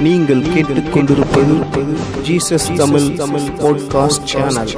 நீங்கள் கேட்டுக்கொண்டிருப்பது Jesus Tamil Tamil podcast channel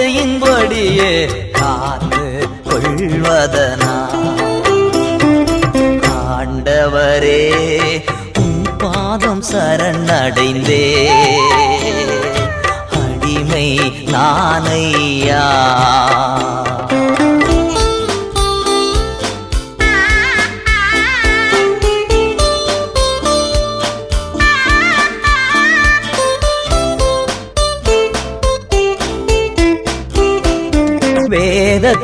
வார்த்தையின்படியே காத்து கொள்வதனா? ஆண்டவரே உம் பாதம் சரணடைந்தே. அடிமை நானையா?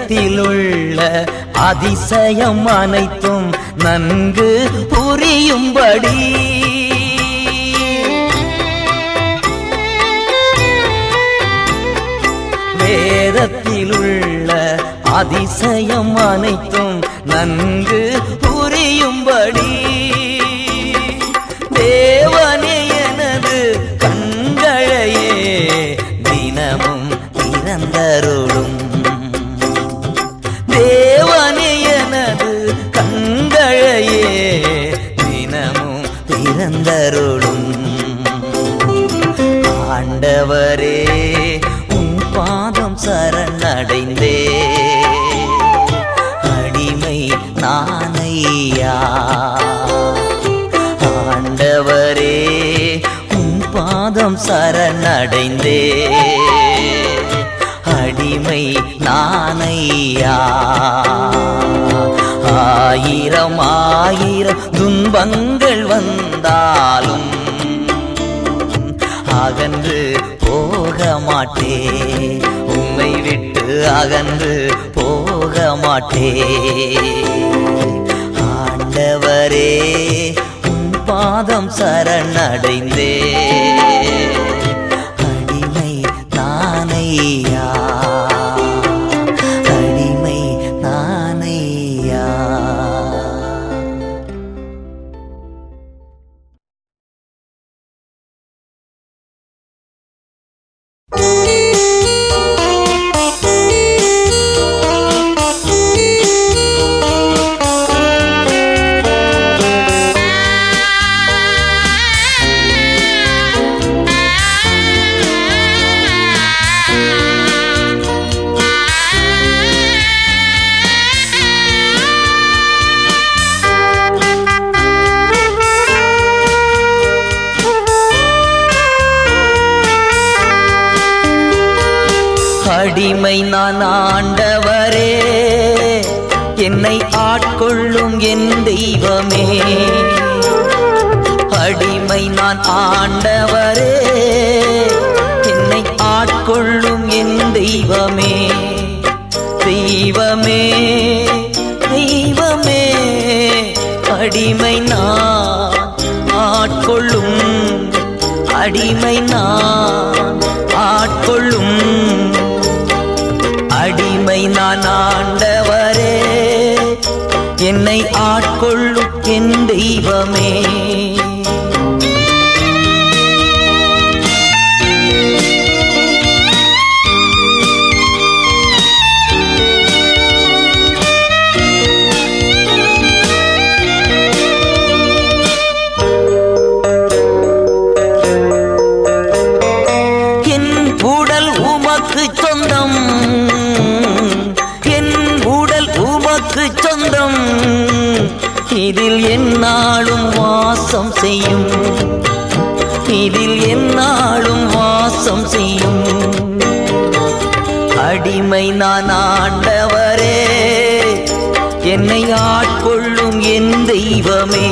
உலகத்திலுள்ள அதிசயம் அனைத்தும் நன்கு புரியும்படி. வேதத்திலுள்ள அதிசயம் அனைத்தும் நன்கு புரியும்படி. எழுந்தருளும் ஆண்டவரே உன் பாதம் சரணடைந்தே. அடிமை நானையா? ஆண்டவரே உன் பாதம் சரணடைந்தே. அடிமை நானையா? ஆயிரம் ஆயிரம் துன்பங்கள் வந்தாலும் அகன்று போக மாட்டே. உம்மை விட்டு அகன்று போக மாட்டே. ஆண்டவரே உன் பாதம் சரணடைந்தே. அடிமை தானையா இதில் என்னாலும் வாசம் செய்யும். இதில் என்னாலும் வாசம் செய்யும். அடிமை நான் ஆண்டவரே என்னை ஆட்கொள்ளும் என் தெய்வமே.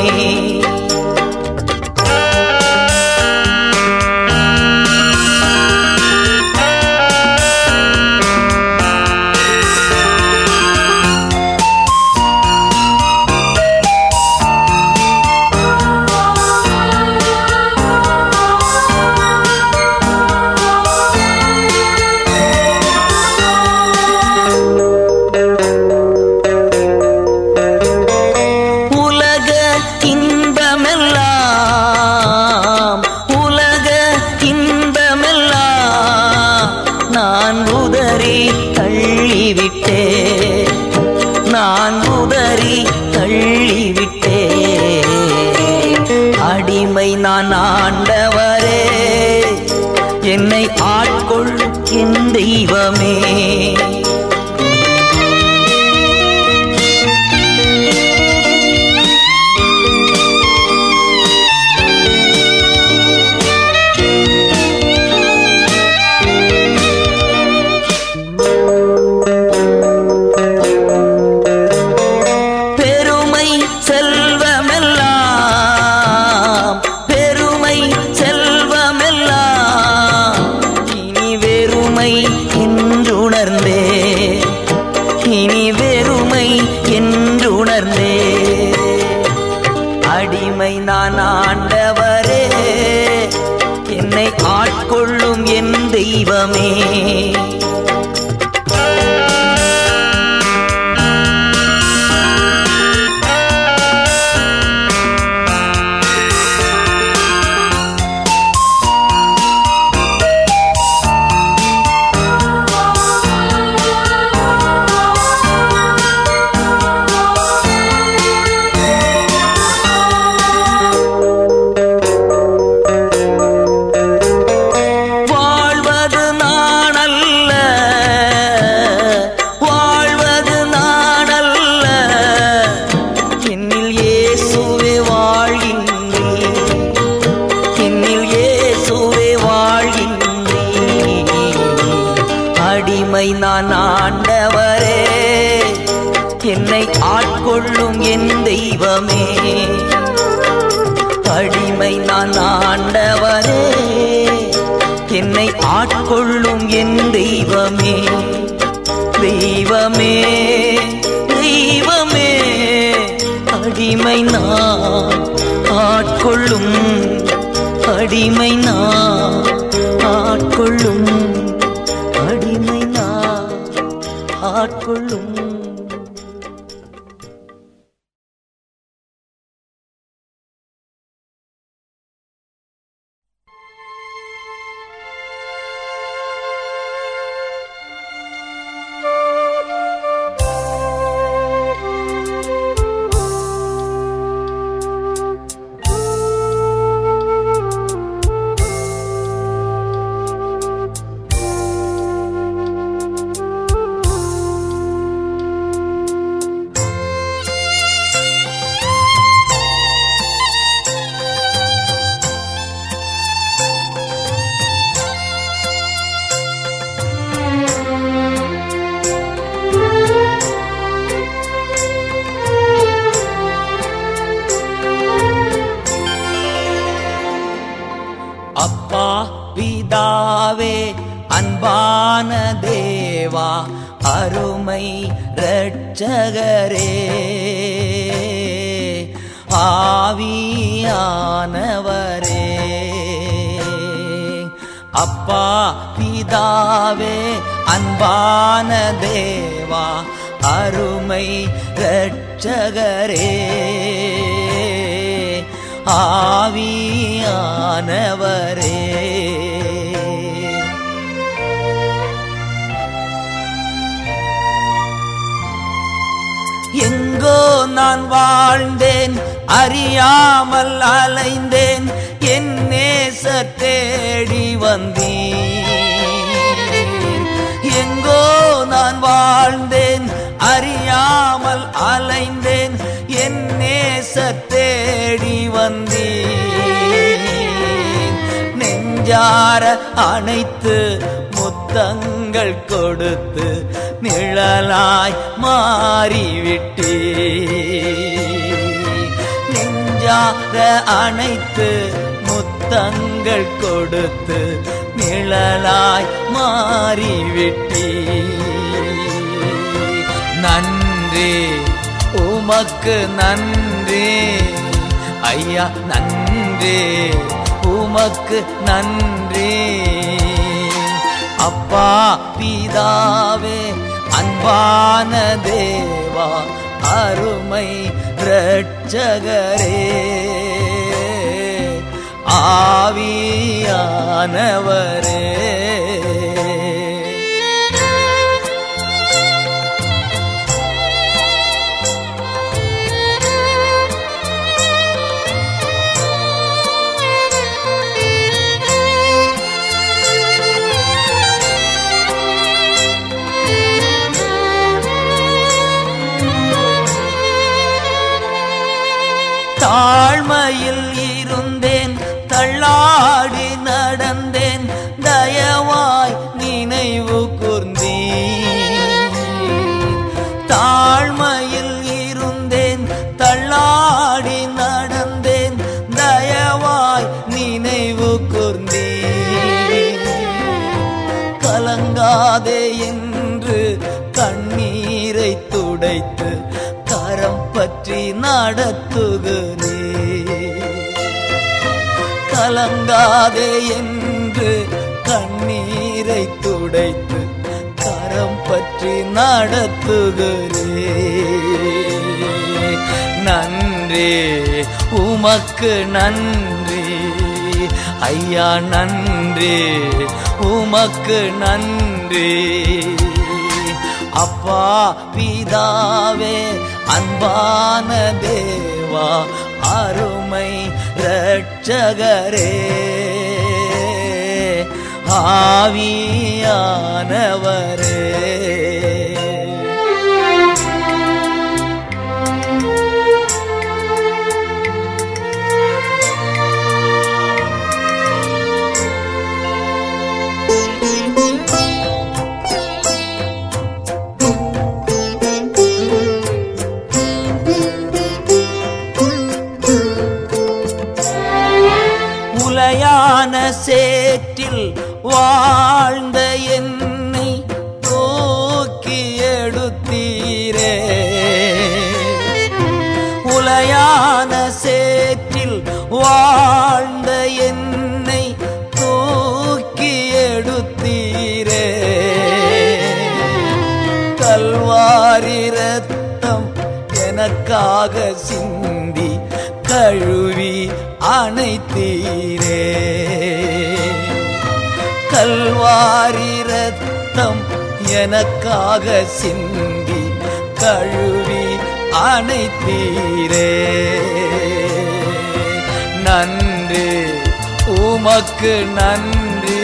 கொள்ளும் அடிமை நான். உமக்கு நன்றி. அப்பா பிதாவே அன்பான தேவா அருமை ரட்சகரே ஆவியானவரே. விடாதே என்று கண்ணீரை துடைத்து கரம் பற்றி நடத்துகிறே நன்றி உமக்கு நன்றி. ஐயா நன்றி உமக்கு நன்றி. அப்பா பிதாவே அன்பான தேவா அருமை ரட்சகரே ஆவியானவரே சேற்றில் வாழ்ந்த என்னை தூக்கி எடுத்தீரே. உலையான சேற்றில் வாழ்ந்த என்னை தூக்கி எடுத்தீரே. கல்வாரி ரத்தம் எனக்காக சிந்தி கழுவி அணைத்தீரே கல்வாரி ரத்தம் எனக்காக சிந்தி கழுவி அணைத்தீரே நன்றி உமக்கு நன்றி.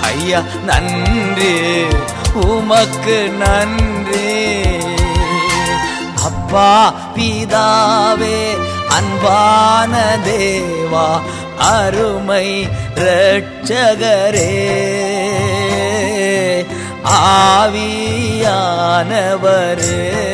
ஐயா நன்றி உமக்கு நன்றி. அப்பா பிதாவே அன்பான தேவா அருமை ரட்சகரே ஆவியானவரே.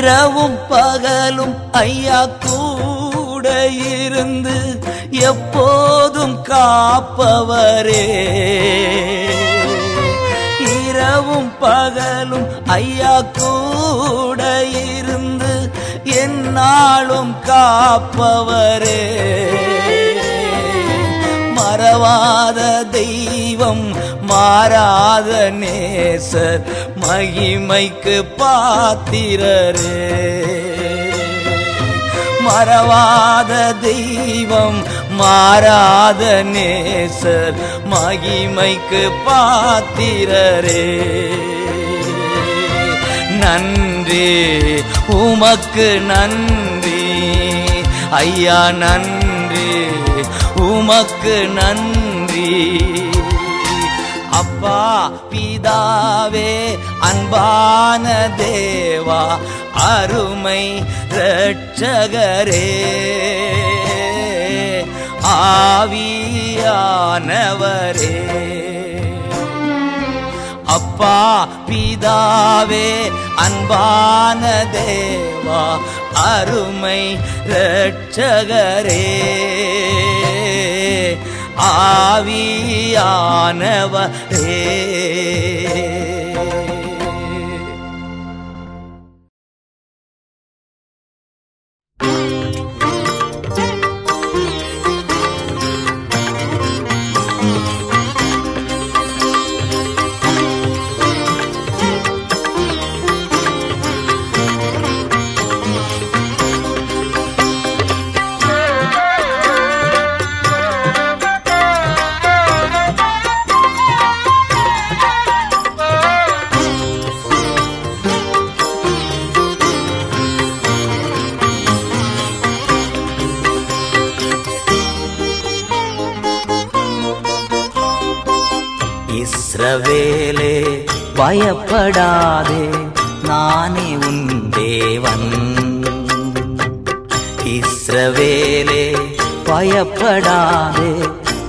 இரவும் பகலும் ஐயா கூட இருந்து எப்போதும் காப்பவரே. இரவும் பகலும் ஐயா கூட இருந்து என்னாலும் காப்பவரே. மறவாத தெய்வம் மாறாத நேசர் மகிமைக்கு பாத்திரரே. மறவாத தெய்வம் மாறாத நேசர் மகிமைக்கு பாத்திரரே. நன்றி உமக்கு நன்றி. ஐயா நன்றி உமக்கு நன்றி. அப்பா பிதாவே அன்பான தேவா அருமை ரட்சகரே ஆவியானவரே. அப்பா பிதாவே அன்பான தேவா அருமை ரட்சகரே ஆவியானவரே. இஸ்ரவேலே பயப்படாதே நானே உன் தேவன். இஸ்ரவேலே பயப்படாதே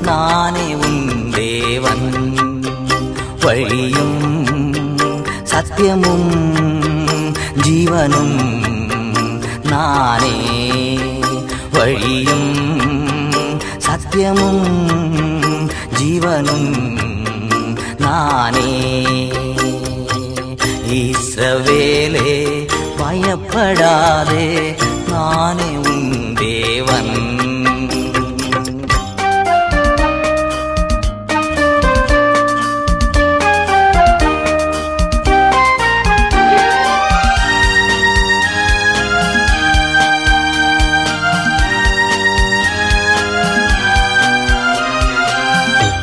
நானே உன் தேவன். வழியும் சத்தியமும் ஜீவனும் நானே. வழியும் சத்தியமும் ஜீவனும் நானே. இஸ்ரவேலே பயப்படாதே நானே உன் தேவன்.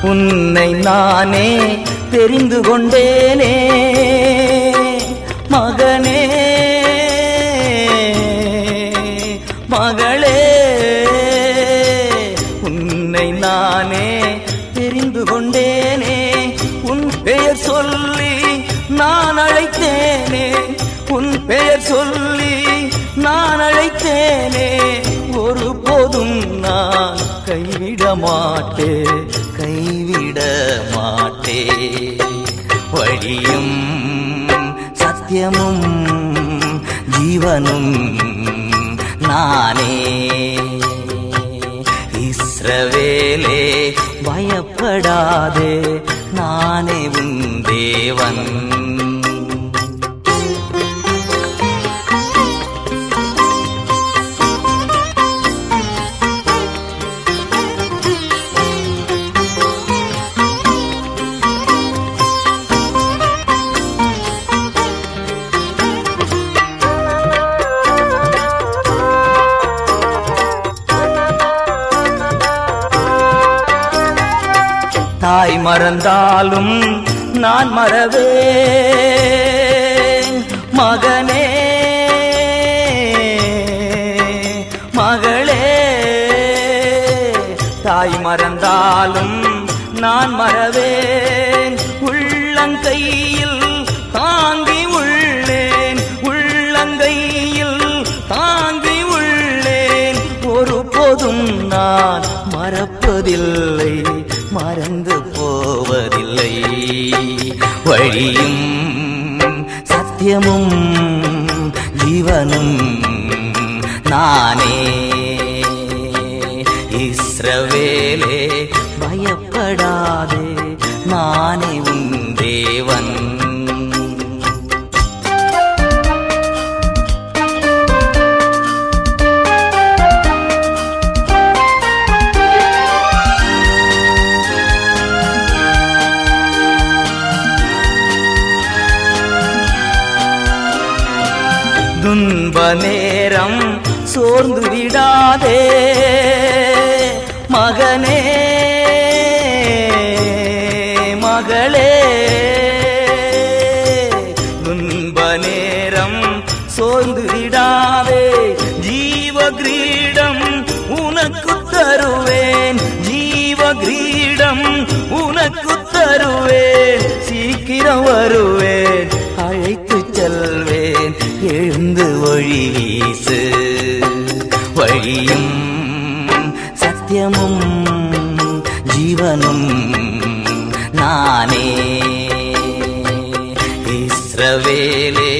உன்னை நானே தெரிந்து கொண்டேனே. மகனே மகளே உன்னை நானே தெரிந்து கொண்டேனே. உன் பெயர் சொல்லி நான் அழைத்தேனே. உன் பெயர் சொல்லி நான் அழைத்தேனே. ஒருபோதும் நான் கைவிட மாட்டேன். மாட்டே கைவிட மாட்டே. வழியும் சத்தியமும் ஜீவனும் நானே. இஸ்ரவேலே பயப்படாதே நானே உன் தேவன். மறந்தாலும் நான் மறவேன். மகனே மகளே தாய் மறந்தாலும் நான் மறவேன். உள்ளங்கையில் நான் மறப்பதில்லை மறந்து போவதில்லை. வழியும் சத்தியமும் ஜீவனும் நானே. இஸ்ரவேலே பயப்படாதே நானே உன் தேவன். சோர்ந்து விடாதே மகனே மகளே. துன்ப நேரம் சோர்ந்து விடாதே ஜீவ கிரீடம் உனக்கு தருவேன். ஜீவ கிரீடம் உனக்கு தருவேன். சீக்கிரம் வருவேன். அழைத்து செல்வேன். எழுந்து ஒளி வீசு. வழியும் சத்தியமும் ஜீவனும் நானே இஸ்ரவேலே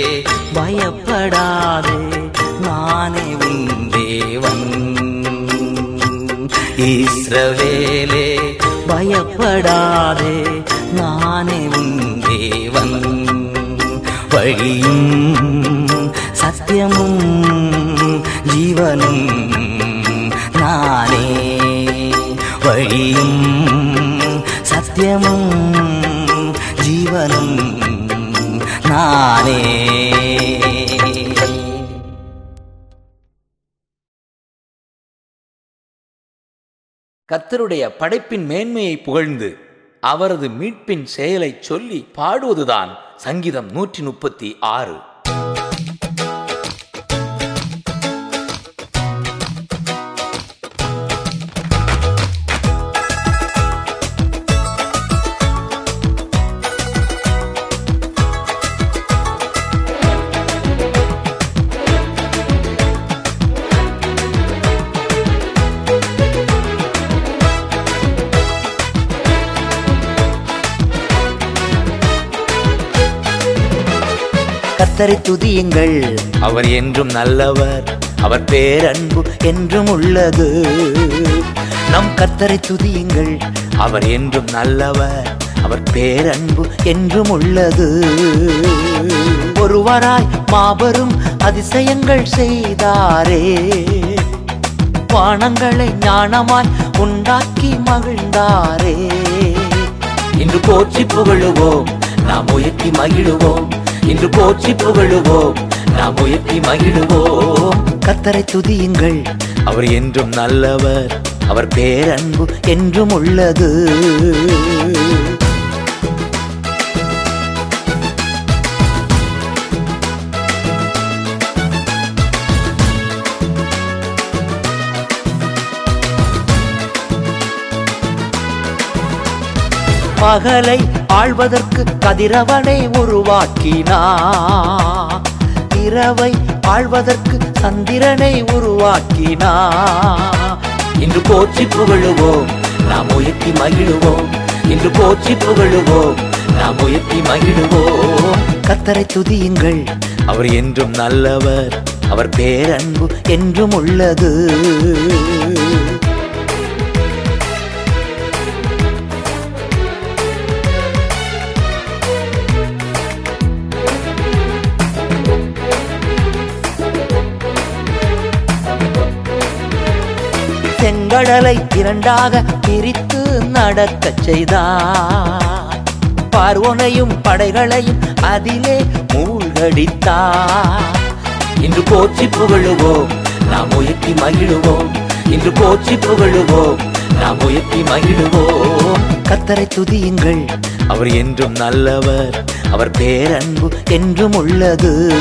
பயப்படாதே நானே உன் தேவன் இஸ்ரவேலே பயப்படாதே நானே உன் தேவன் வழியும் சத்தியமும் ஜீவனும் நானே. வழியும் சத்தியமும் ஜீவனும் நானே. கத்தருடைய படைப்பின் மேன்மையை புகழ்ந்து அவரது மீட்பின் செயலை சொல்லி பாடுவதுதான் சங்கீதம் நூற்றி முப்பத்தி ஆறு. கர்த்தரை துதியுங்கள். அவர் என்றும் நல்லவர் அவர் பேரன்பு என்றும் உள்ளது. நம் கத்தரை துதியுங்கள். அவர் என்றும் நல்லவர் அவர் பேரன்பு என்றும் உள்ளது. ஒருவராய் மாபெரும் அதிசயங்கள் செய்தாரே. வானங்களை ஞானமாய் உண்டாக்கி மகிழ்ந்தாரே. இன்று போற்றி புகழுவோம் நாம் உயர்த்தி மகிழுவோம். இன்று போற்றி புகழுவோம் நாம் உயர்த்தி மகிழுவோம். கத்தரை துதியுங்கள். அவர் என்றும் நல்லவர் அவர் பேரன்பு என்றும் உள்ளது. பகலை ஆழ்வதற்கு கதிரவனை உருவாக்கினார் இரவை ஆழ்வதற்கு சந்திரனை உருவாக்கினார் இன்று போற்றி புகழுவோம் நாம் உயர்த்தி மகிழுவோம். இன்று போற்றி புகழுவோம் நாம் உயர்த்தி மகிழுவோம். கத்தரை துதியுங்கள் அவர் என்றும் நல்லவர் அவர் பேரன்பு என்றும் உள்ளது. கடலை இரண்டாக பிரித்து நடக்க செய்தார். பார்வோனையும் படைகளையும் அதிலே மூழ்கடித்தார். இன்று போற்றி புகழுவோம் நாம் உயர்த்தி மகிழுவோம். இன்று போற்றி புகழுவோம் நாம் உயர்த்தி மகிழுவோம். கத்தரை துதியுங்கள் அவர் என்றும் நல்லவர் அவர் பேரன்பு என்றும் உள்ளது.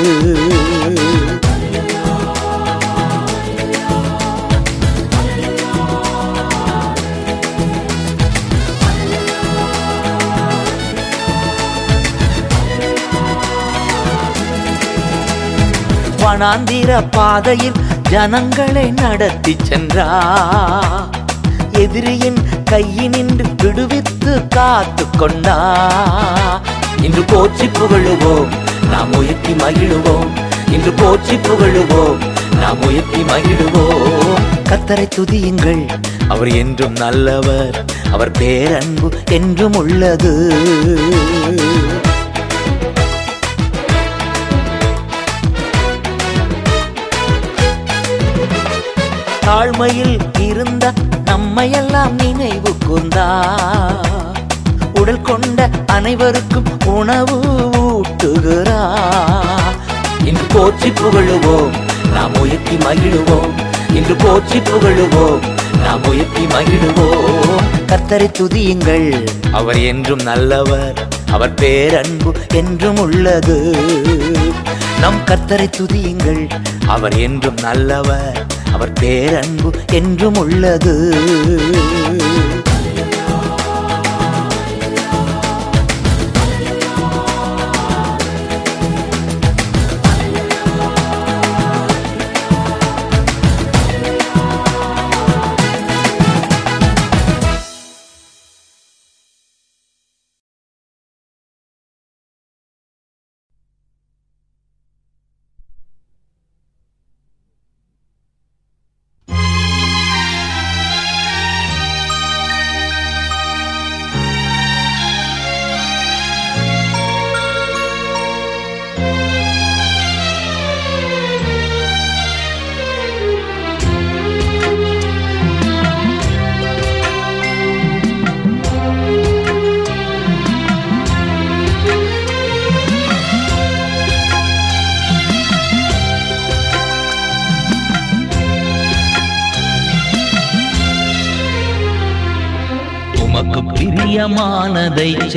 வனாந்திர பாதையில் ஜனங்களை நடத்தி சென்றா. எதிரியின் கையினின்று விடுவித்து காத்து கொண்டா. இன்று போற்றி புகழுவோம் நாம் உயர்த்தி மகிழுவோம். இன்று போற்றி புகழுவோம் நாம் உயர்த்தி மகிழுவோம். கத்தரை துதியுங்கள் அவர் என்றும் நல்லவர் அவர் பேரன்பு என்றும் உள்ளது. தாழ்மையில் இருந்த நம்மையெல்லாம் நினைவு கூர்ந்தா உடல் கொண்ட அனைவருக்கும் உணவு ஊட்டுகிறா? இன்று போற்றி புகழுவோம் நாம் உயர்த்தி மகிழுவோம். இன்று போற்றி புகழுவோம் நாம் உயர்த்தி மகிழுவோம். கத்தரை துதியுங்கள். அவர் என்றும் நல்லவர் அவர் பேரன்பு என்றும் உள்ளது. நம் கர்த்தரை துதியுங்கள். அவர் என்றும் நல்லவர் அவர் பேரன்பு என்றும் உள்ளது.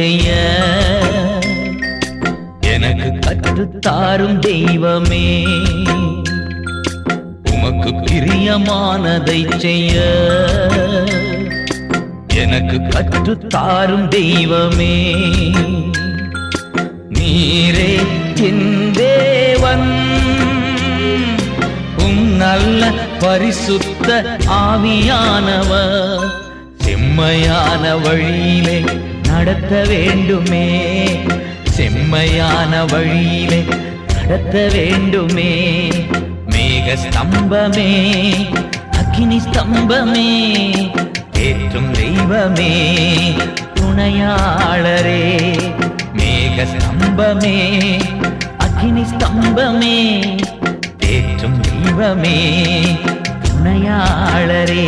செய்ய. எனக்கு கற்றுத்தாரும் தெய்வமே. உமக்கு பிரியமானதை செய்ய. எனக்கு கற்றுத்தாரும் தெய்வமே. நீரே என் தேவன். உம் நல்ல பரிசுத்த ஆவியானவர். செம்மையான வழியிலே நடத்த வேண்டுமே. செம்மையான வழியிலே நடத்த வேண்டுமே. மேக ஸ்தம்பமே அக்னி ஸ்தம்பமே ஏற்றும் தெய்வமே துணையாளரே. மேக ஸ்தம்பமே அக்னி ஸ்தம்பமே ஏற்றும் தெய்வமே துணையாளரே.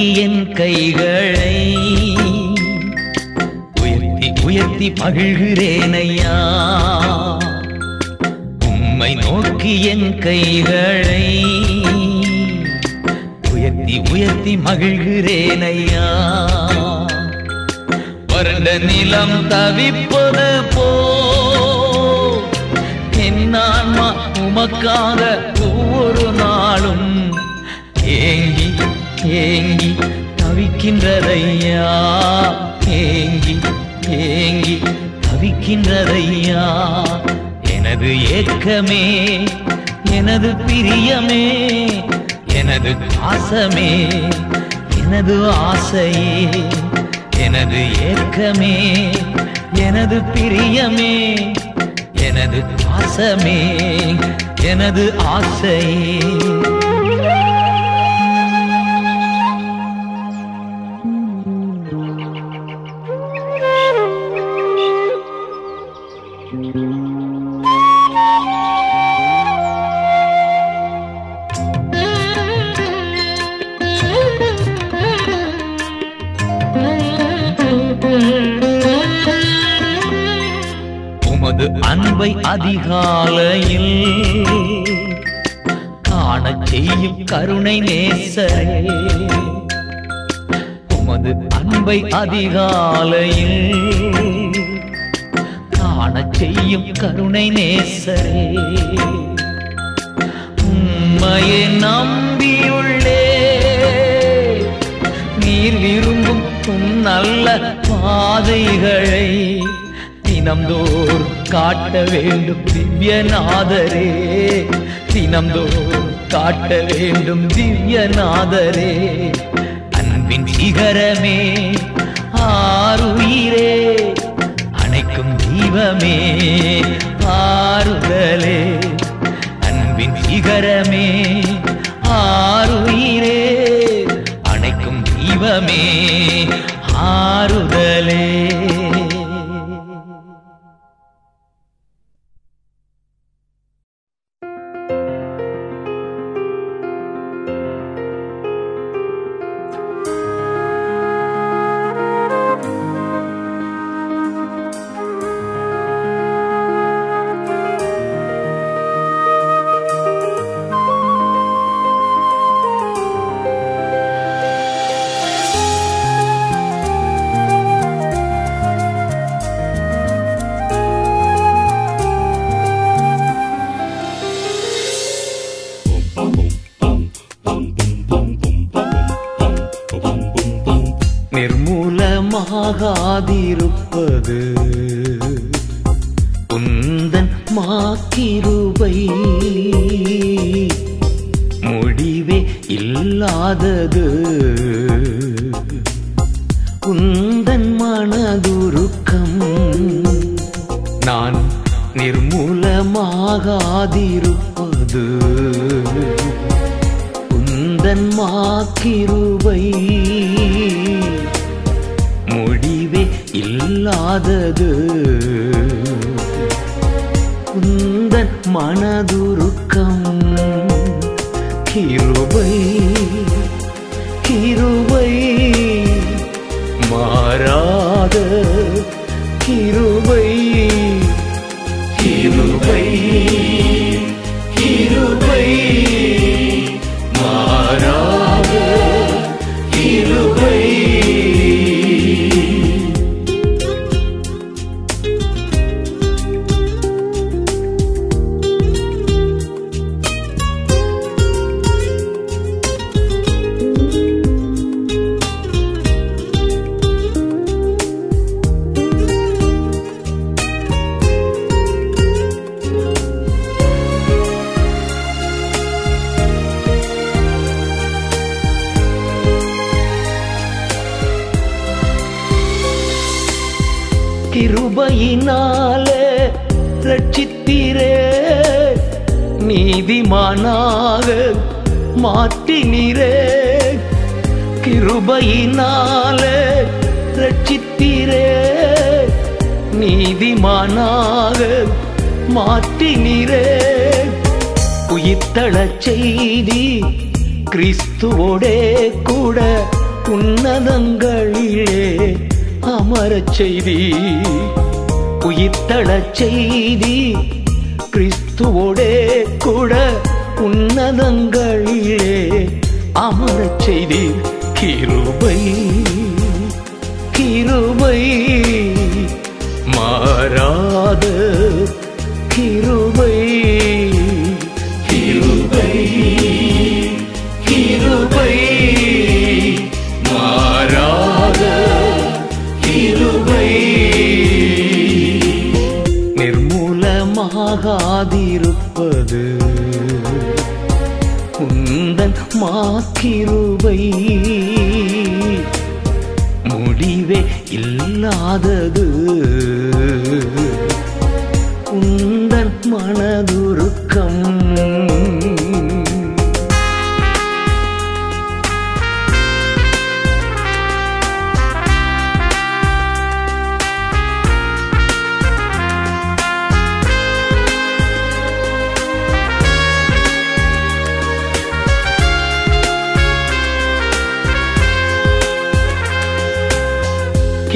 என் கைகளை உயர்த்தி உயர்த்தி மகிழ்கிறேன் ஐயா. உம்மை நோக்கி என் கைகளை உயர்த்தி உயர்த்தி மகிழ்கிறேன் ஐயா. வறண்ட நிலம் தவிப்பது போ. என் உமக்காக ஒவ்வொரு நாள் ஏங்கி தவிக்கின்றதையா? ஏங்கி ஏங்கி தவிக்கின்றதையா? எனது ஏக்கமே எனது பிரியமே எனது பாசமே எனது ஆசையே எனது ஏக்கமே எனது பிரியமே எனது பாசமே எனது ஆசையே. அதிகாலையில் காண செய்யும் கருணை நேசரே. உமது அன்பை அதிகாலையில் காண செய்யும் கருணை நேசரே. உம்மையை நம்பியுள்ளே நீர் விரும்பும் நல்ல பாதைகளை தினம்தோறும் காட்ட வேண்டும் திவ்யநாதரே. தினம்தோறும் காட்ட வேண்டும் திவ்யநாதரே. அன்பின் சிகரமே ஆறுயிரே அணைக்கும் தெய்வமே ஆறுதலே. அன்பின் சிகரமே ஆறுயிரே அணைக்கும் தெய்வமே. ఇది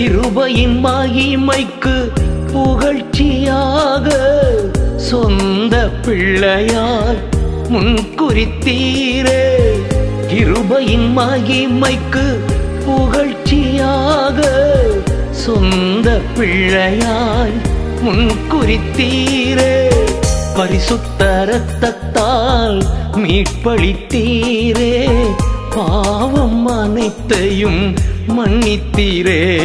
கிருபையின் மகிமைக்கு புகழ்ச்சியாக சொந்த பிள்ளையாய் முன்குறித்தீரே. கிருபையின் மகிமைக்கு புகழ்ச்சியாக சொந்த பிள்ளையாய் முன்குறித்தீரே. பரிசுத்த ரத்தத்தால் மீட்பளித்தீரே. பாவம் அனைத்தையும் மன்னித்தீரே.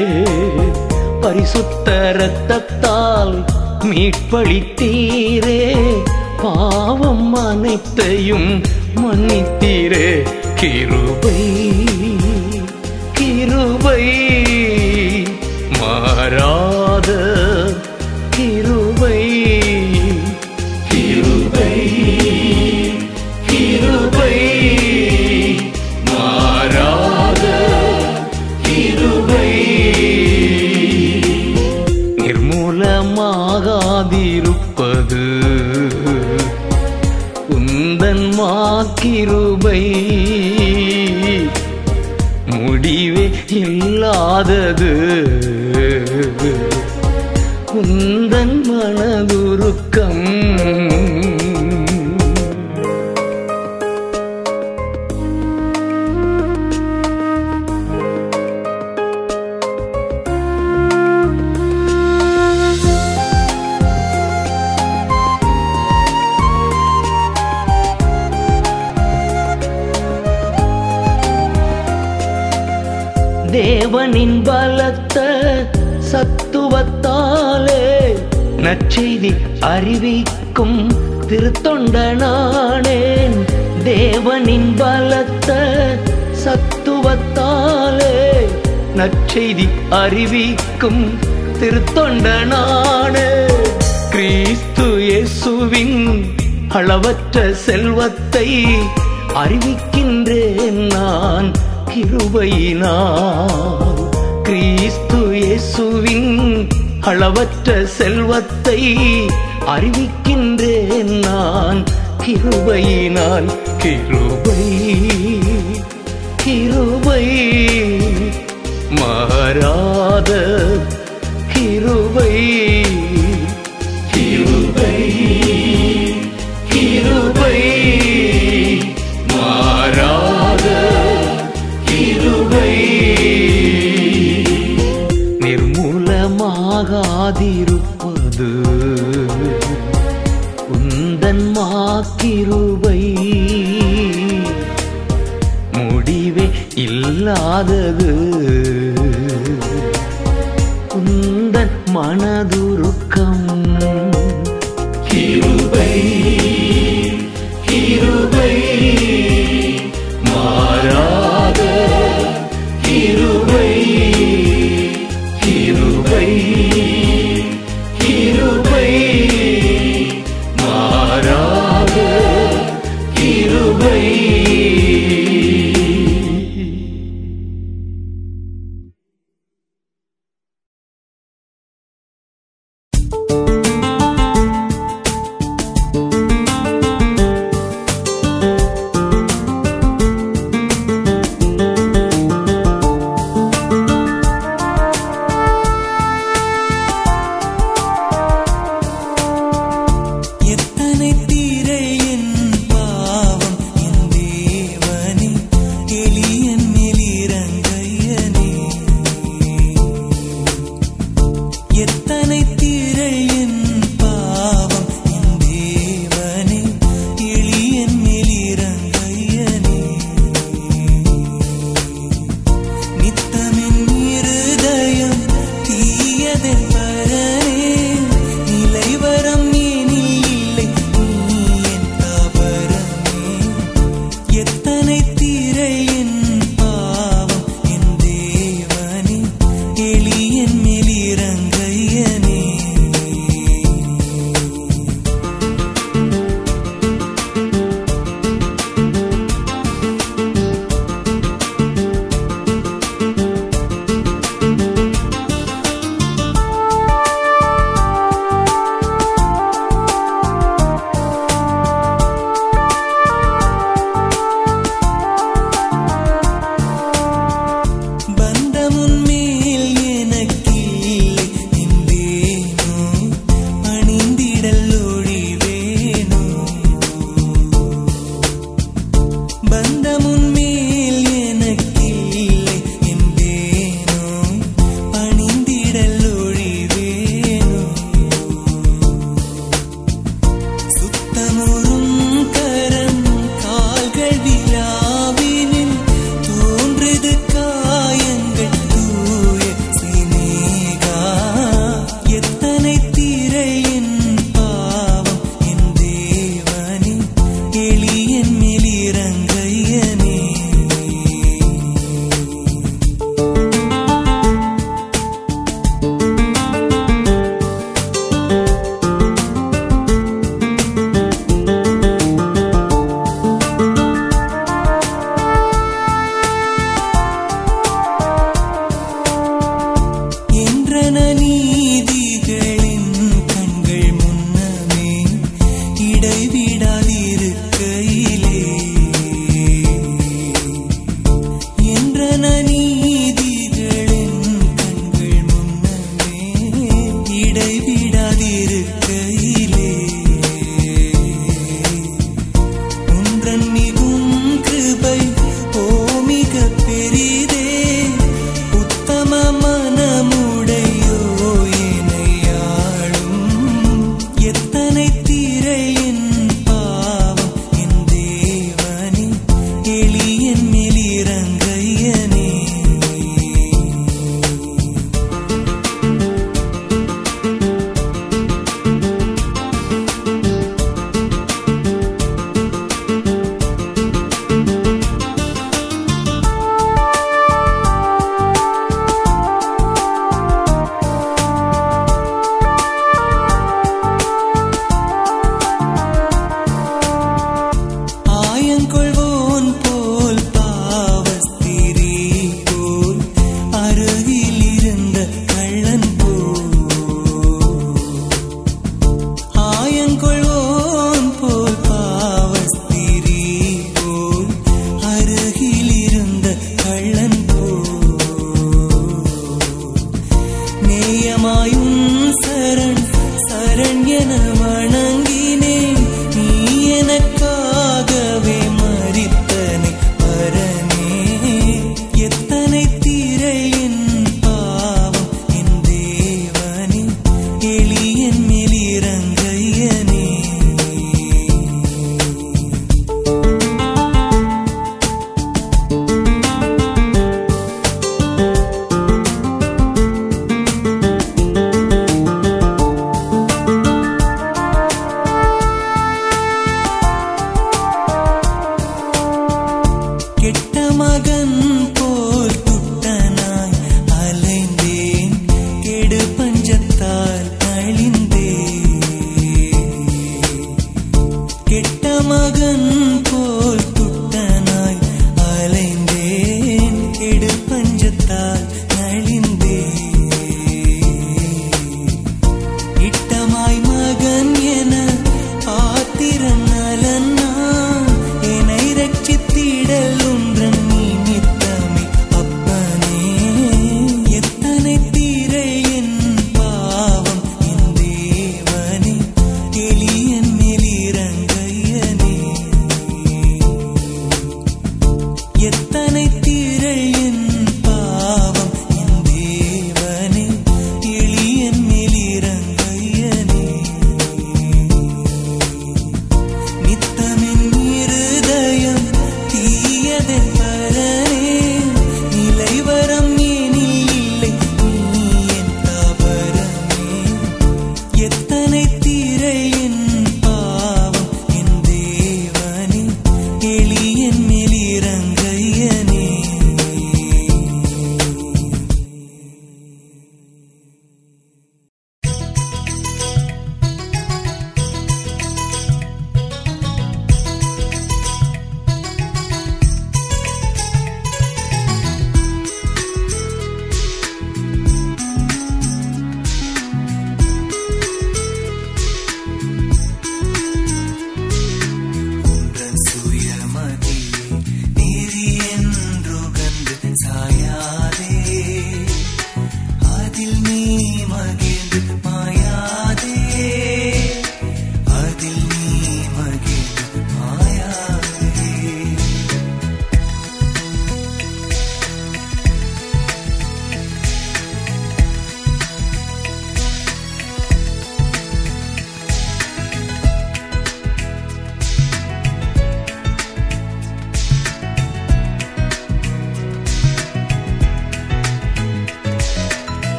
பரிசுத்த ரத்தத்தால் மீட்பளித்தீரே. பாவம் அனைத்தையும் மன்னித்தீரே. கிருபை கிருபை. செய்தி அறிவிக்கும் திருத்தொண்டனானேன். தேவனின் பலத்த சத்துவத்தாலே நற்செய்தி அறிவிக்கும் திருத்தொண்டனானே. கிறிஸ்து இயேசுவின் அளவற்ற செல்வத்தை அறிவிக்கின்றேன் நான் கிருபையினால். கிறிஸ்து இயேசுவின் அளவற்ற செல்வத்தை அறிவிக்கின்றேன் நான். கிருபையினால் கிருபை கிருபை. மாறாத கிருபை. adı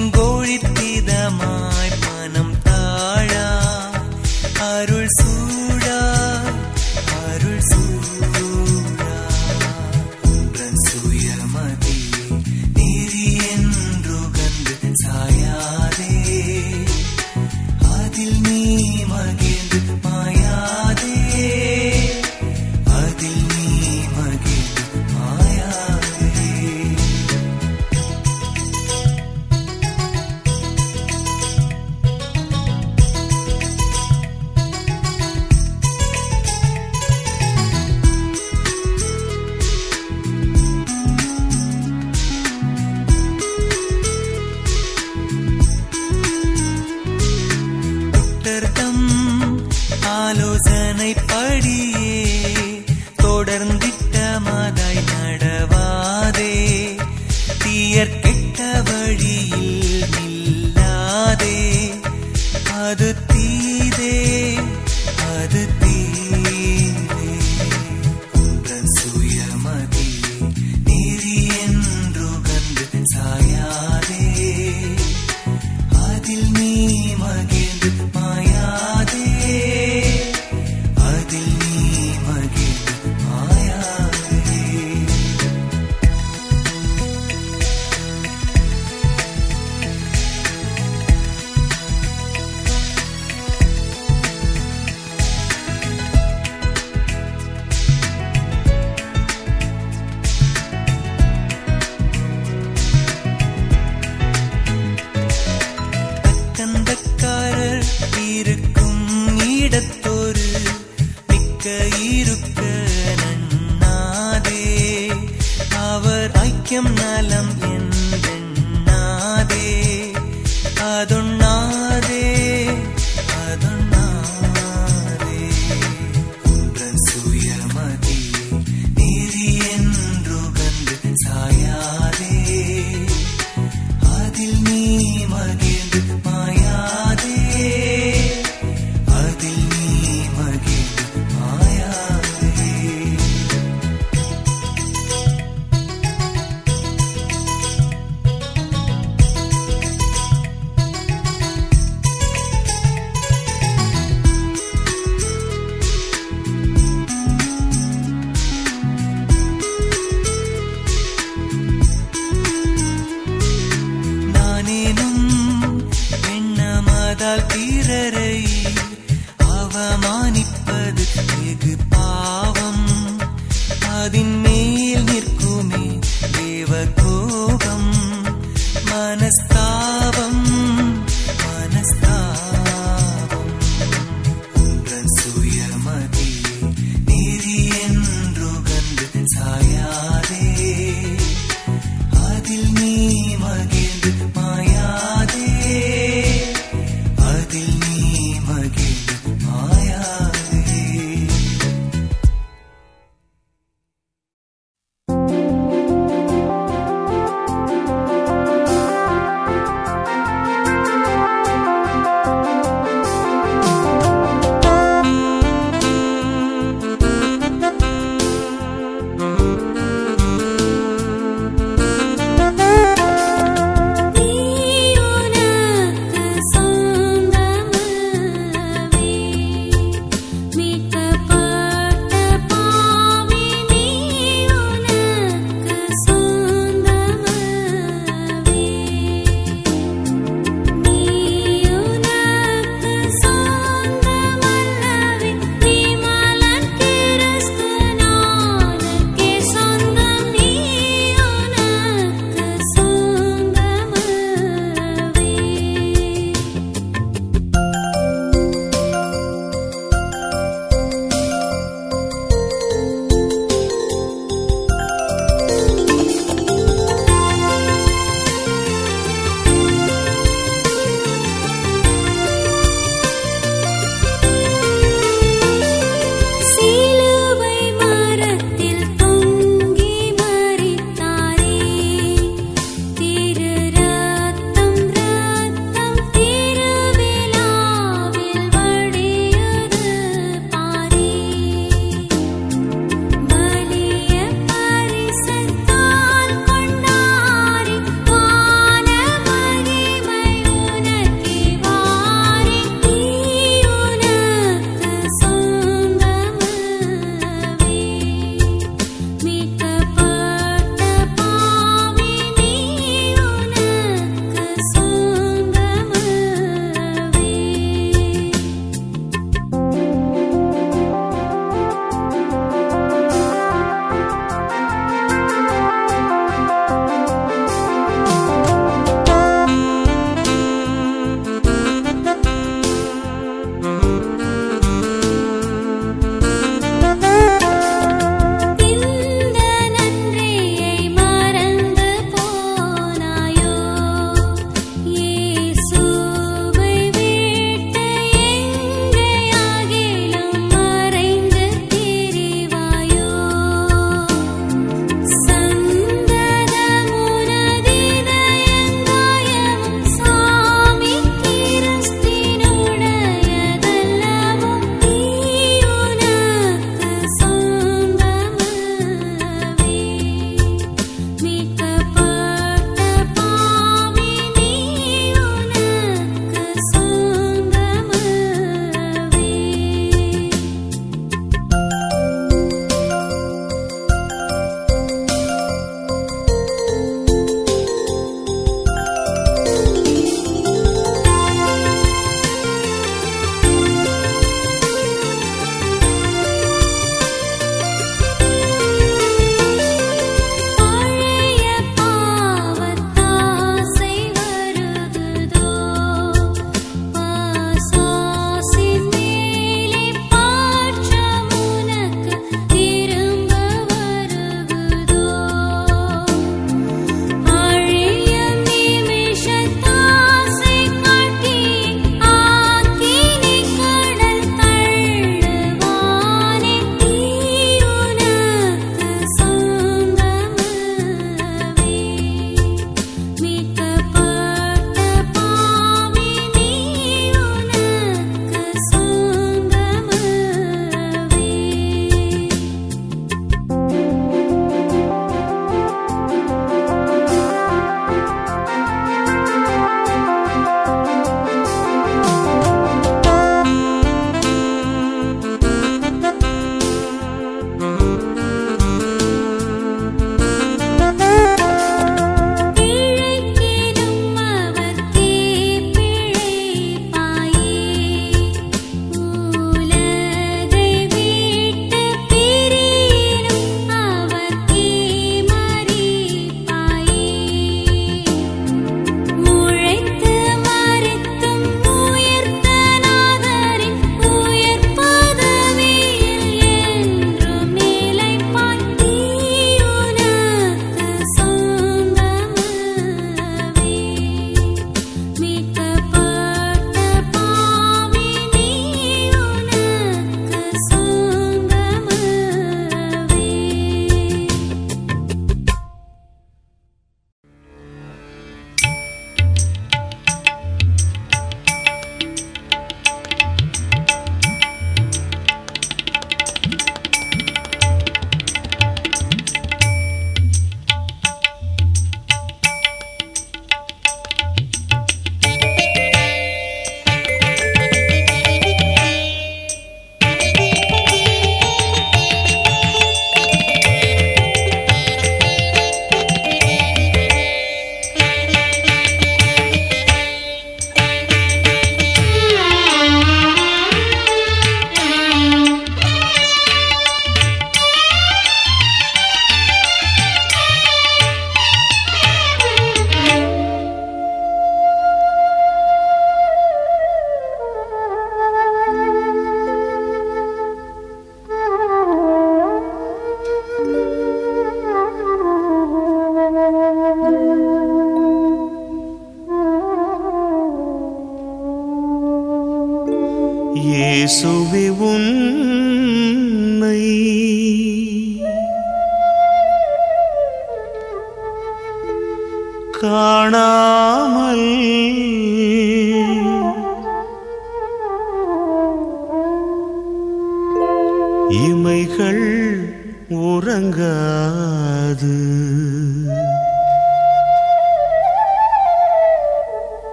தீங்கோழித்திதமாய்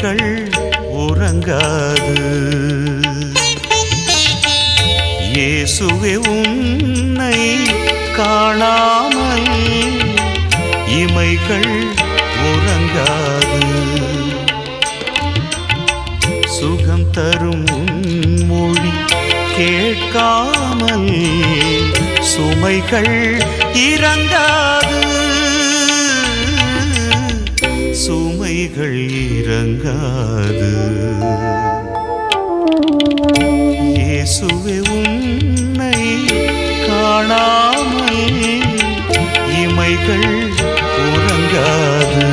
விழிகள் உறங்காது. இயேசுவே உன்னை காணாமல் இமைகள் உறங்காது. சுகம் தரும் மொழி கேட்காமல் சுமைகள் இறங்காது. சும விழிகள் இறங்காது. இயேசுவே உன்னை காணாமல் இமைகள் உறங்காது.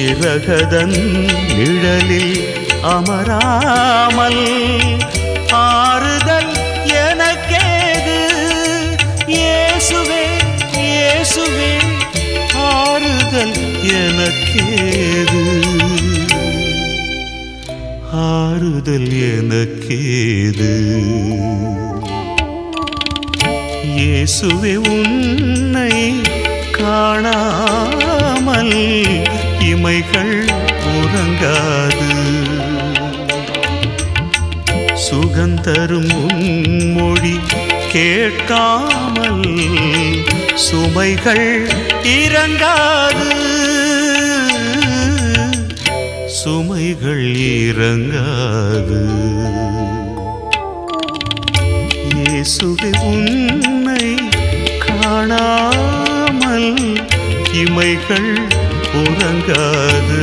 சிறகதன் நிழலில் அமராமல் ஆறுதல் எனக்கேது? இயேசுவே இயேசுவே ஆறுதல் எனக்கேது? ஆறுதல் எனக்கேது? இயேசுவே உன்னை காணாமல் இமைகள் உறங்காது. சுகந்தரும் மொழி கேட்காமல் சுமைகள் இறங்காது. சுமைகள் இறங்காது. இயேசுவை உன்னை காணாமல் இமைகள் உறங்காது.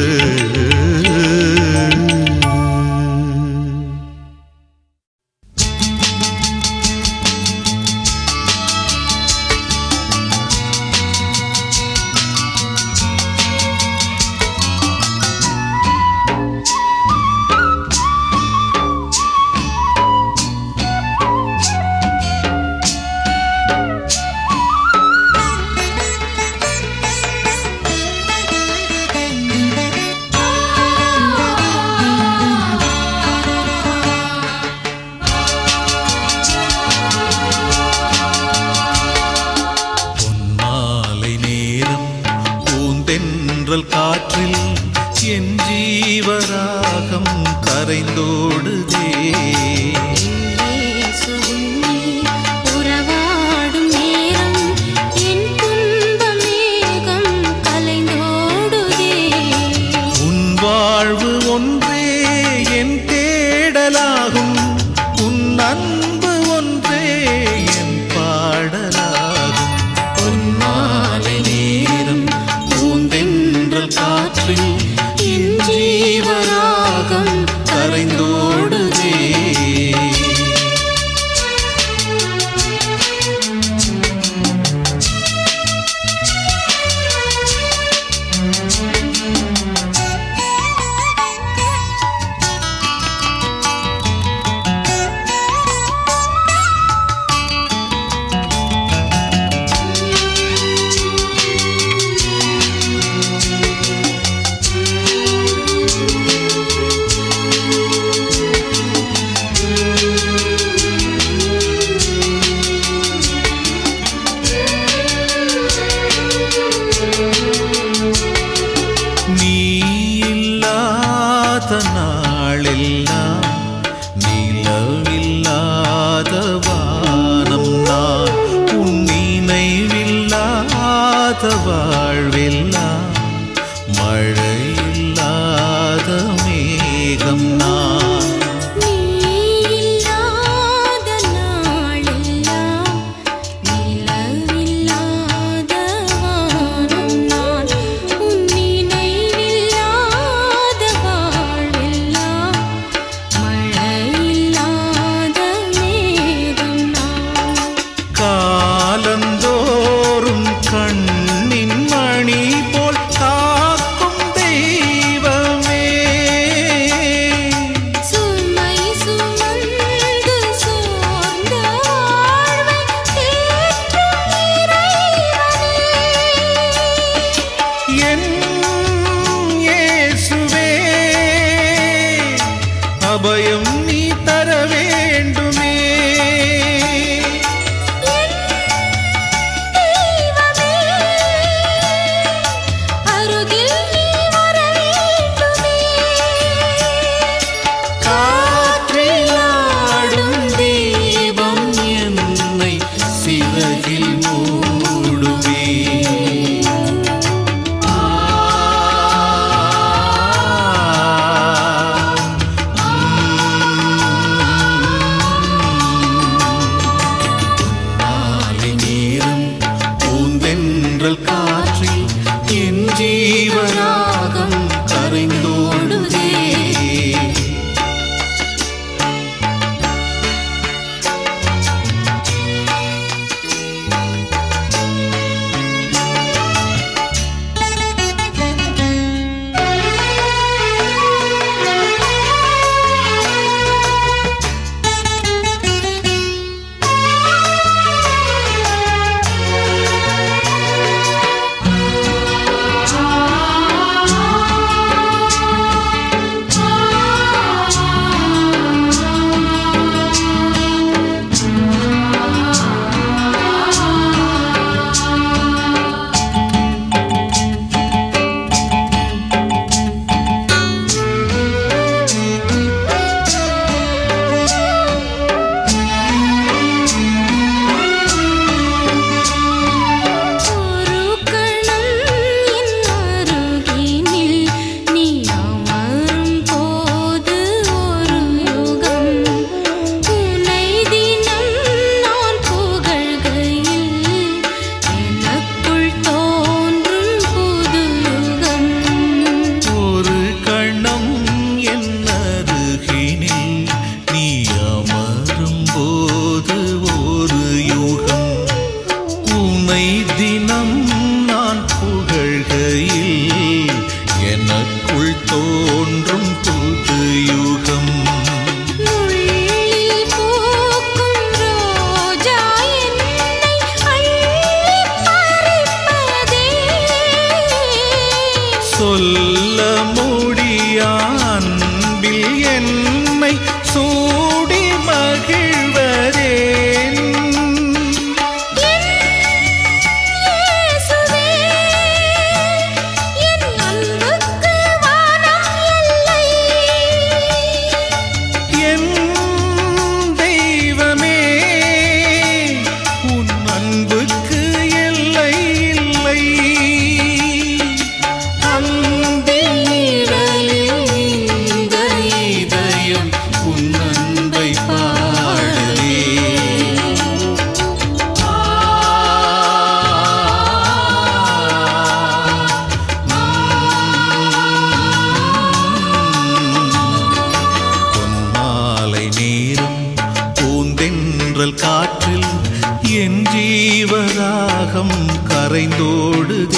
கரைந்தோடுதே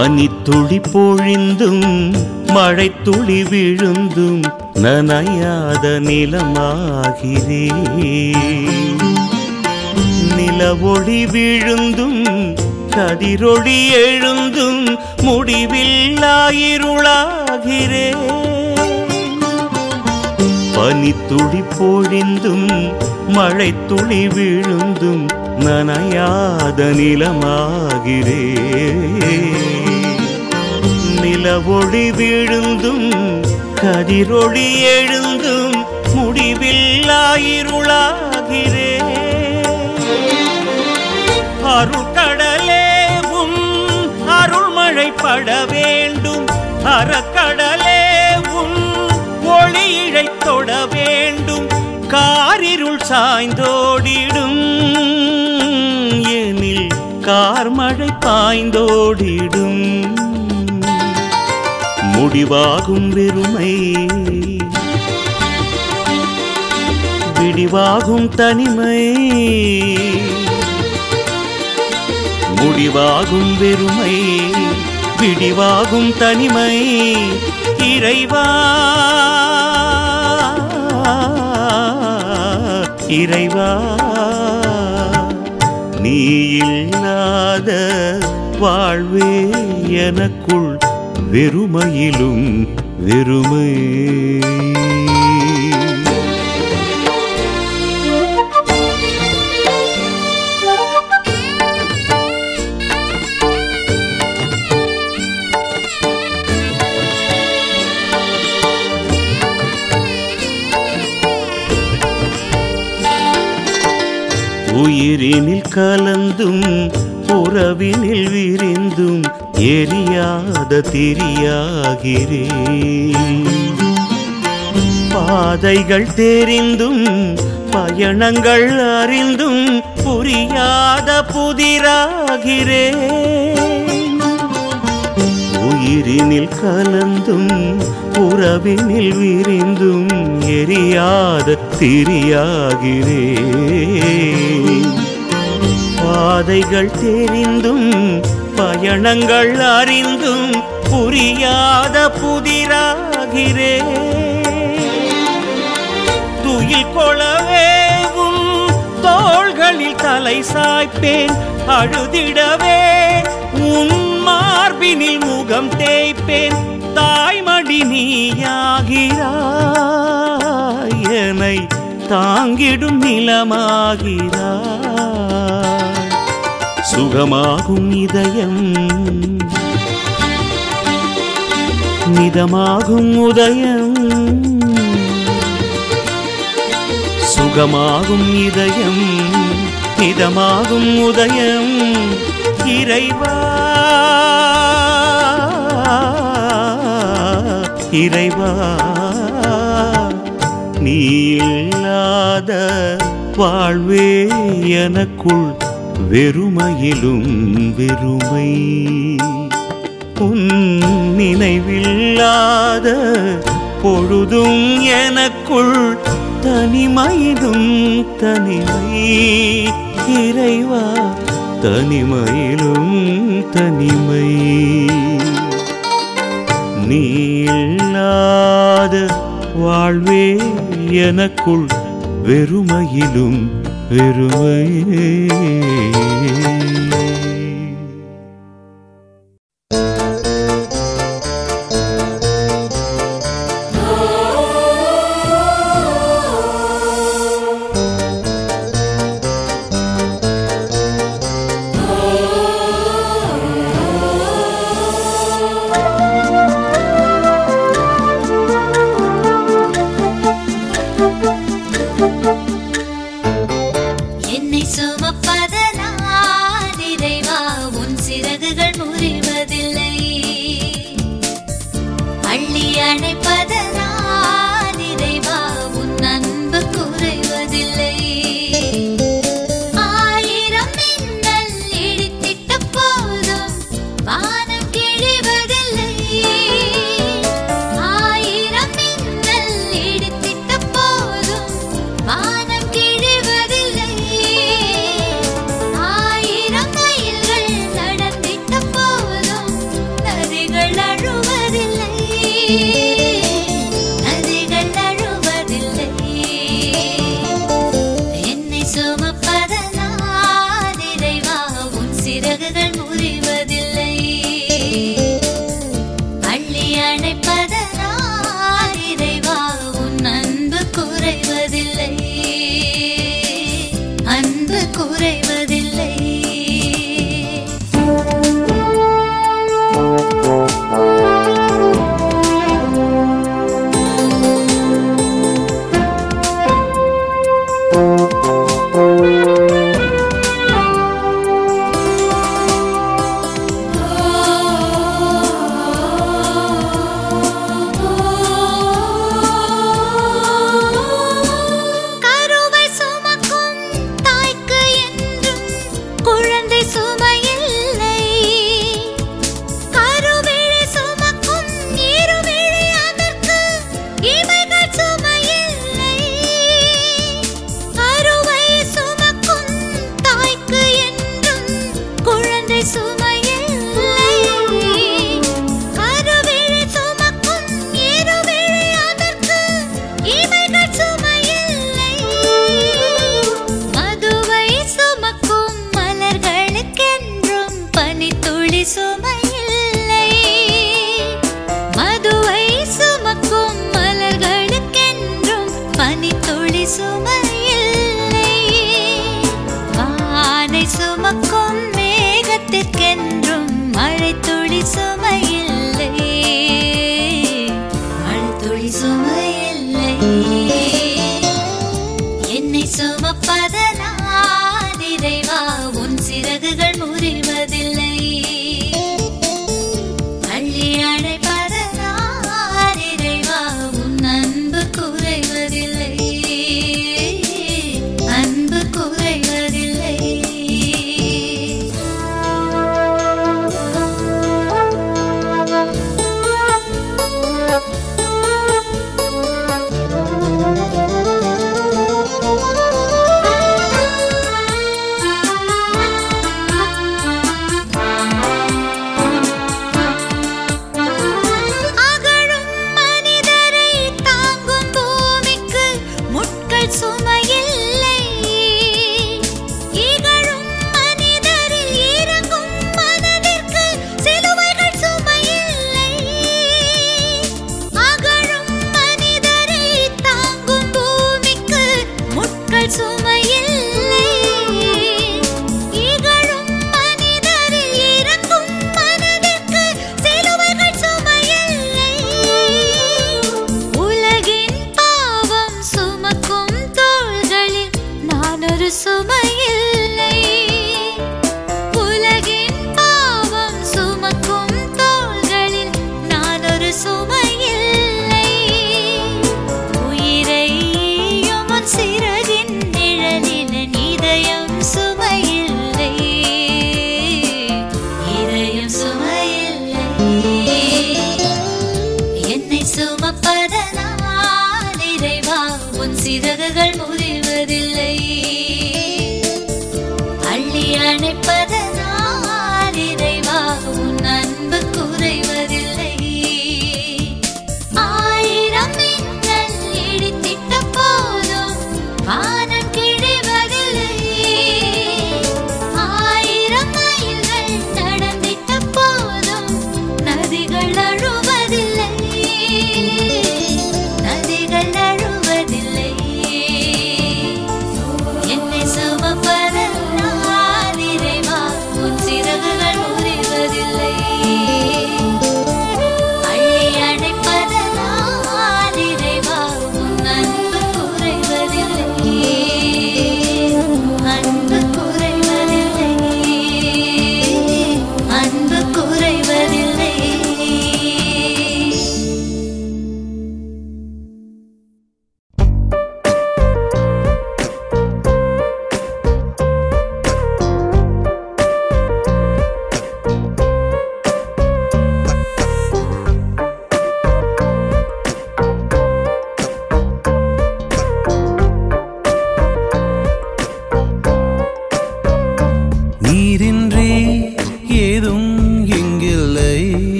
பனித்துளி பொழிந்தும் மழை துளி விழுந்தும் நனையாத நிலமாகிறே. நிலவொளி விழுந்தும் கதிரொளி எழுந்தும் முடிவில்லாயிருளாகிறே. பனித்துளி பொழிந்தும் மழை துளி விழுந்தும் நனையாத நிலமாகிறே. நில ஒளி விழுந்தும் கதிரொளி எழுந்தும் முடிவில்லாயிருளாகிறே. அருள்கடலே உன் அருள்மழை பட வேண்டும் அறக்கடலே உன் ஒளி இழைத் தொட வேண்டும் காரிருள் சாய்ந்தோடிடும். எனில் கார்மழை பாய்ந்தோடிடும். முடிவாகும் வெறுமை. விடிவாகும் தனிமை. முடிவாகும் வெறுமை. விடிவாகும் தனிமை. இறைவா இறைவா. நீ இல்லாத வாழ்வே எனக்குள் வெறுமையிலும் வெறுமை. உயிரினில் கலந்தும் உறவினில் விரிந்தும் எரியாத திரியாகிறே. பாதைகள் தெரிந்தும் பயணங்கள் அறிந்தும் புரியாத புதிராகிறே. உயிரினில் கலந்தும் உறவினில் விரிந்தும் எரியாத திரியாகிறே. பாதைகள் தெரிந்தும் பயணங்கள் அறிந்தும் புரியாத புதிராகிறே. துயில் கொளவேவும் தோள்களில் தலை சாய்ப்பேன் அழுதிடவே உன் மார்பினில் முகம் தேய்ப்பேன் தாய்மடி நீயாகிறாய் என்னை தாங்கிடும் நிலமாகிறாய். சுகமாகும் இதயம். நிதமாகும் உதயம். சுகமாகும் இதயம். நிதமாகும் உதயம். இறைவா. இறைவா. நீ இல்லாத வாழ்வே எனக்குள் வெறுமையிலும் வெறுமை. உன் நினைவில்லாத பொழுதும் எனக்குள் தனிமையிலும் தனிமை. இறைவா தனிமையிலும் தனிமை. நீ இல்லாத வாழ்வே எனக்குள் வெறுமையிலும் வெறுமை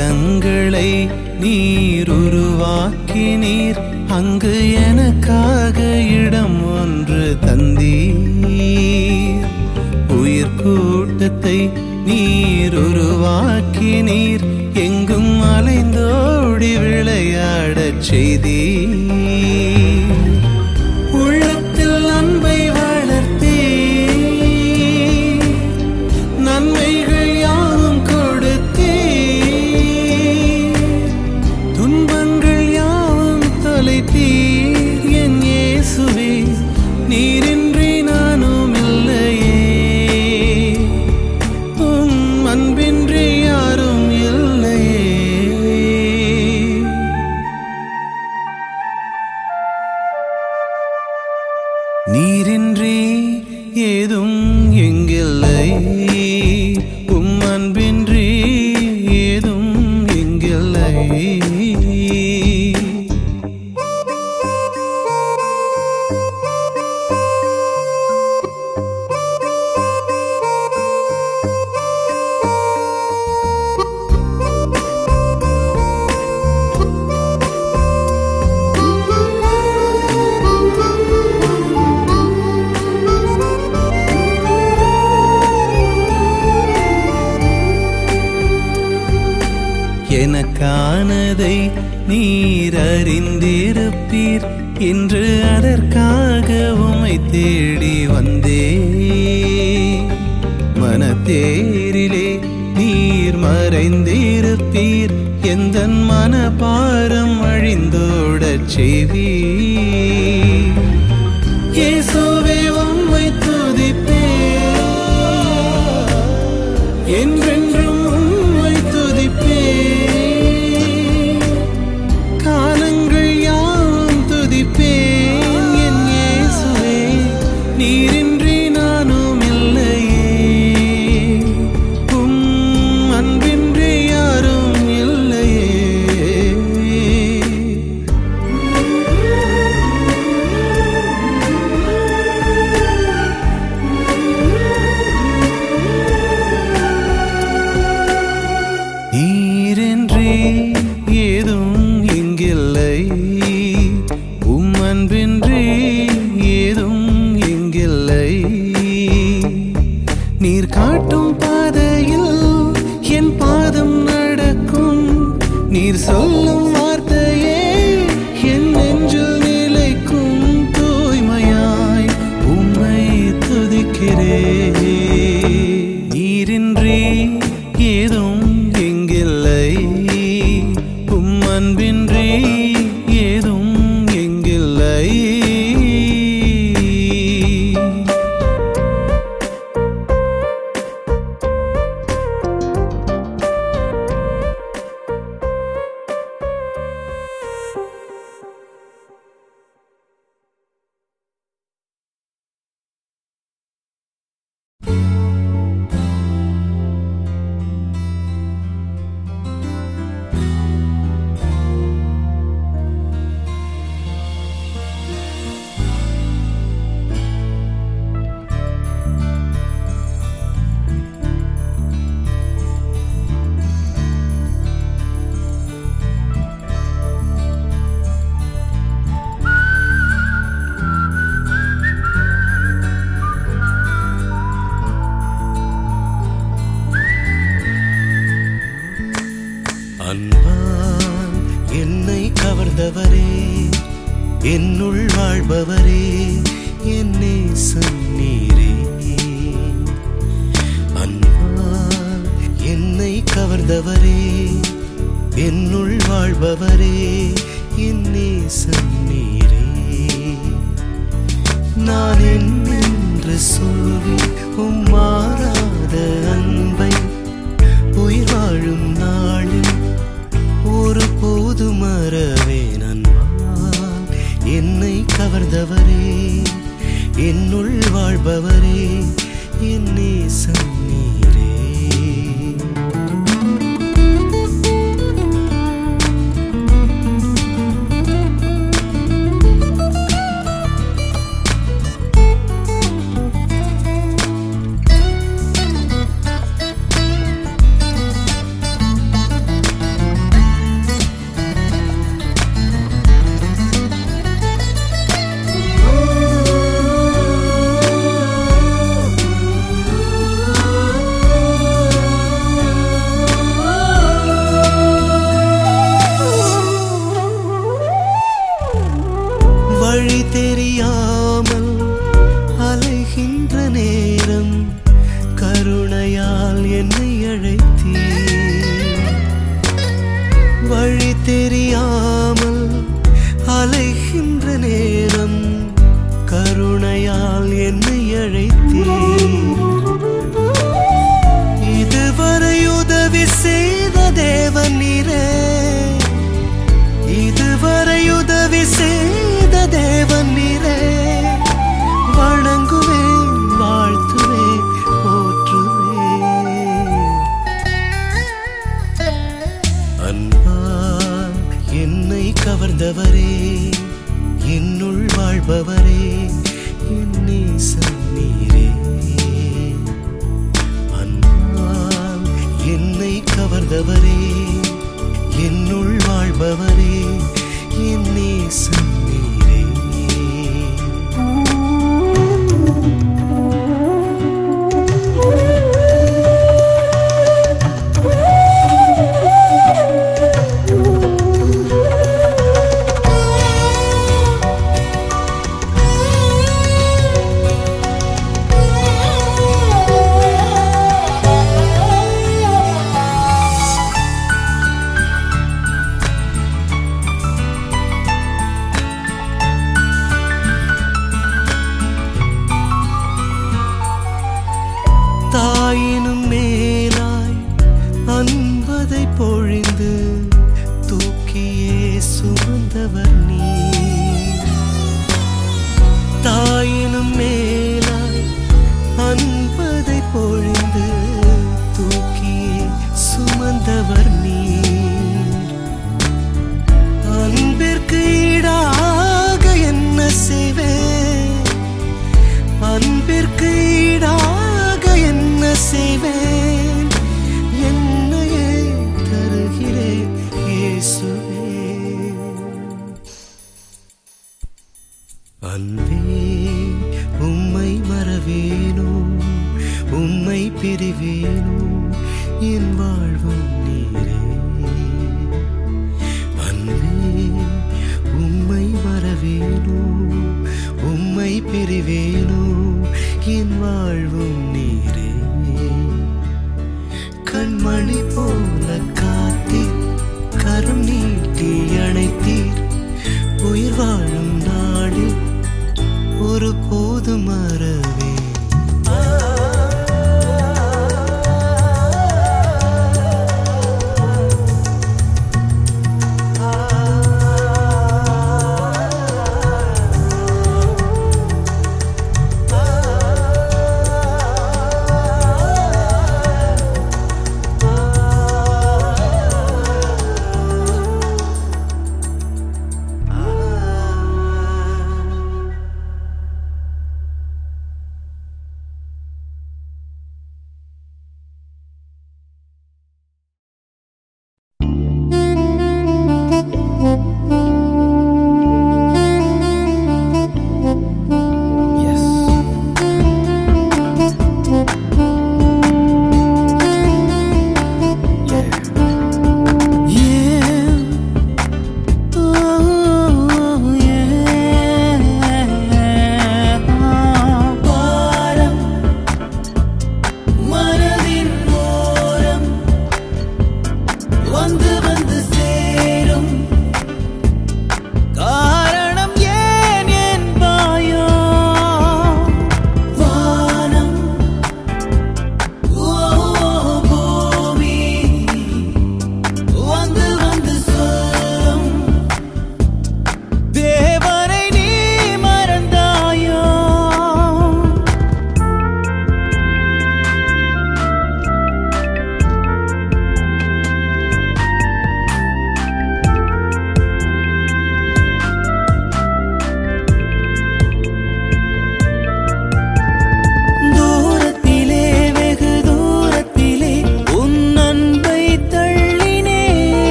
நிலங்களை நீர் உருவாக்கி நீர் அங்கு எனக்காக இடம் ஒன்று தந்தீர். உயிர் கூட்டத்தை நீர் உருவாக்கி நீர்